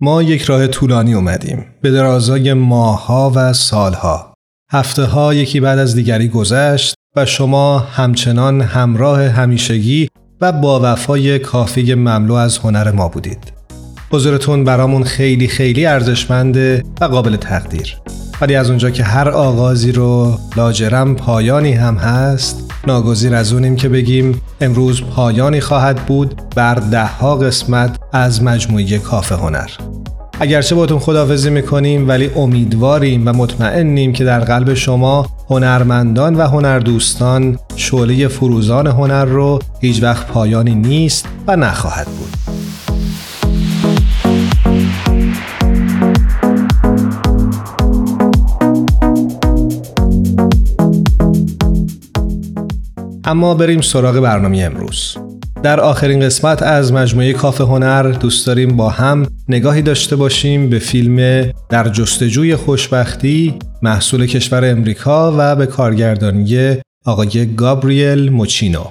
ما یک راه طولانی اومدیم به درازای ماهها و سالها. هفته ها یکی بعد از دیگری گذشت و شما همچنان همراه همیشگی و با وفای کافی مملو از هنر ما بودید. حضورتون برامون خیلی خیلی ارزشمنده و قابل تقدیر. ولی از اونجا که هر آغازی رو لاجرم پایانی هم هست ناگزیر از اونیم که بگیم امروز پایانی خواهد بود بر دهها قسمت از مجموعه کافه هنر. اگرچه باتون خدافزی می‌کنیم ولی امیدواریم و مطمئنیم که در قلب شما هنرمندان و هنردوستان شعله فروزان هنر رو هیچ وقت پایانی نیست و نخواهد بود. اما بریم سراغ برنامه امروز. در آخرین قسمت از مجموعه کافه هنر دوست داریم با هم نگاهی داشته باشیم به فیلم در جستجوی خوشبختی محصول کشور امریکا و به کارگردانی آقای گابریل موچینو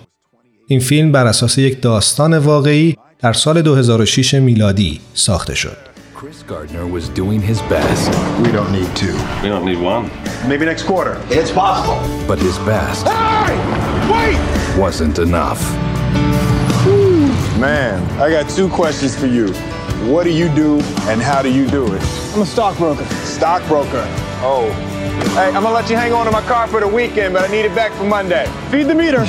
این فیلم بر اساس یک داستان واقعی در سال 2006 میلادی ساخته شد Chris Gardner was doing his best. We don't need two. We don't need one. Maybe next quarter. It's possible. But his best hey! Wait! wasn't enough. Man, I got two questions for you. What do you do and how do you do it? I'm a stockbroker. Stockbroker? Oh. Hey, I'm gonna let you hang on to my car for the weekend, but I need it back for Monday. Feed the meter.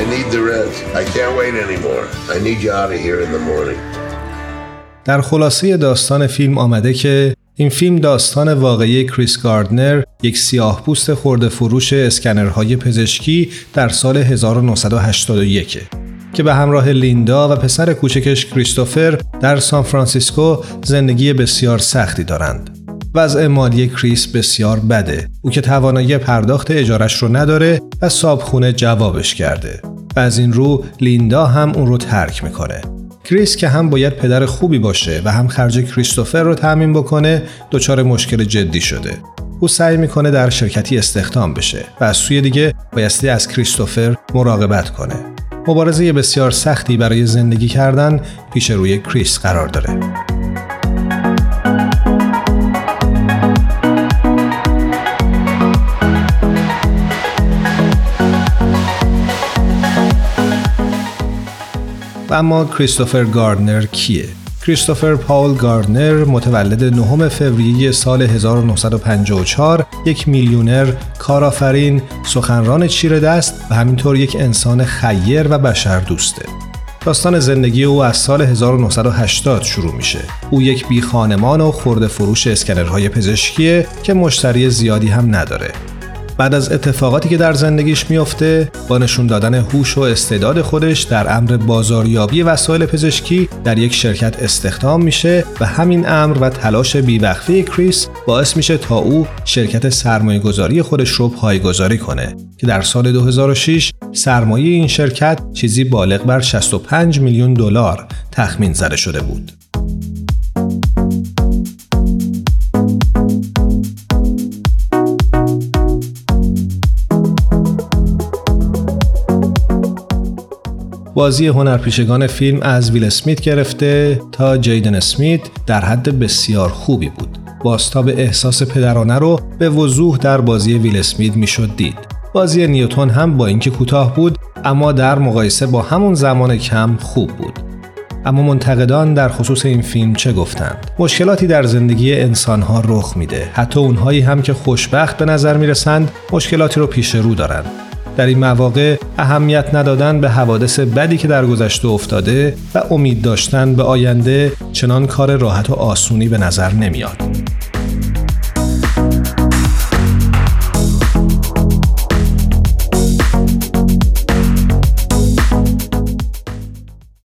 I need the rent. I can't wait anymore. I need you out of here in the morning. در خلاصه داستان فیلم آمده که این فیلم داستان واقعی کریس گاردنر یک سیاه پوست خورده فروش اسکنرهای پزشکی در سال 1981 که به همراه لیندا و پسر کوچکش کریستوفر در سان فرانسیسکو زندگی بسیار سختی دارند. وضع مالی کریس بسیار بده. او که توانایی پرداخت اجارش رو نداره و صابخونه جوابش کرده. و از این رو لیندا هم اون رو ترک می‌کنه. کریس که هم باید پدر خوبی باشه و هم خرج کریستوفر رو تأمین بکنه دچار مشکل جدی شده او سعی می‌کنه در شرکتی استخدام بشه و از سوی دیگه بایستی از کریستوفر مراقبت کنه مبارزه بسیار سختی برای زندگی کردن پیش روی کریس قرار داره اما کریستوفر گاردنر کیه؟ کریستوفر پاول گاردنر متولد نهم فوریه سال 1954 یک میلیونر، کارآفرین، سخنران چیره دست و همینطور یک انسان خیر و بشر دوسته. داستان زندگی او از سال 1980 شروع میشه. او یک بی خانمان و خورده فروش اسکنرهای پزشکیه که مشتری زیادی هم نداره. بعد از اتفاقاتی که در زندگیش میافته با نشون دادن هوش و استعداد خودش در امر بازاریابی وسایل پزشکی در یک شرکت استخدام میشه و همین امر و تلاش بیوقفه کریس باعث میشه تا او شرکت سرمایه گذاری خودش رو پایگذاری کنه که در سال 2006 سرمایه این شرکت چیزی بالغ بر 65 میلیون دلار تخمین زده شده بود. بازی هنرپیشگان فیلم از ویل اسمیت گرفته تا جیدن اسمیت در حد بسیار خوبی بود. باستاب احساس پدرانه رو به وضوح در بازی ویل اسمیت می‌شد دید. بازی نیوتون هم با اینکه کوتاه بود اما در مقایسه با همون زمان کم خوب بود. اما منتقدان در خصوص این فیلم چه گفتند؟ مشکلاتی در زندگی انسانها رخ میده. حتی اونهایی هم که خوشبخت به نظر می‌رسند مشکلاتی رو پیش رو دارند. در این مواقع اهمیت ندادن به حوادث بدی که در گذشته افتاده و امید داشتن به آینده چنان کار راحت و آسونی به نظر نمیاد.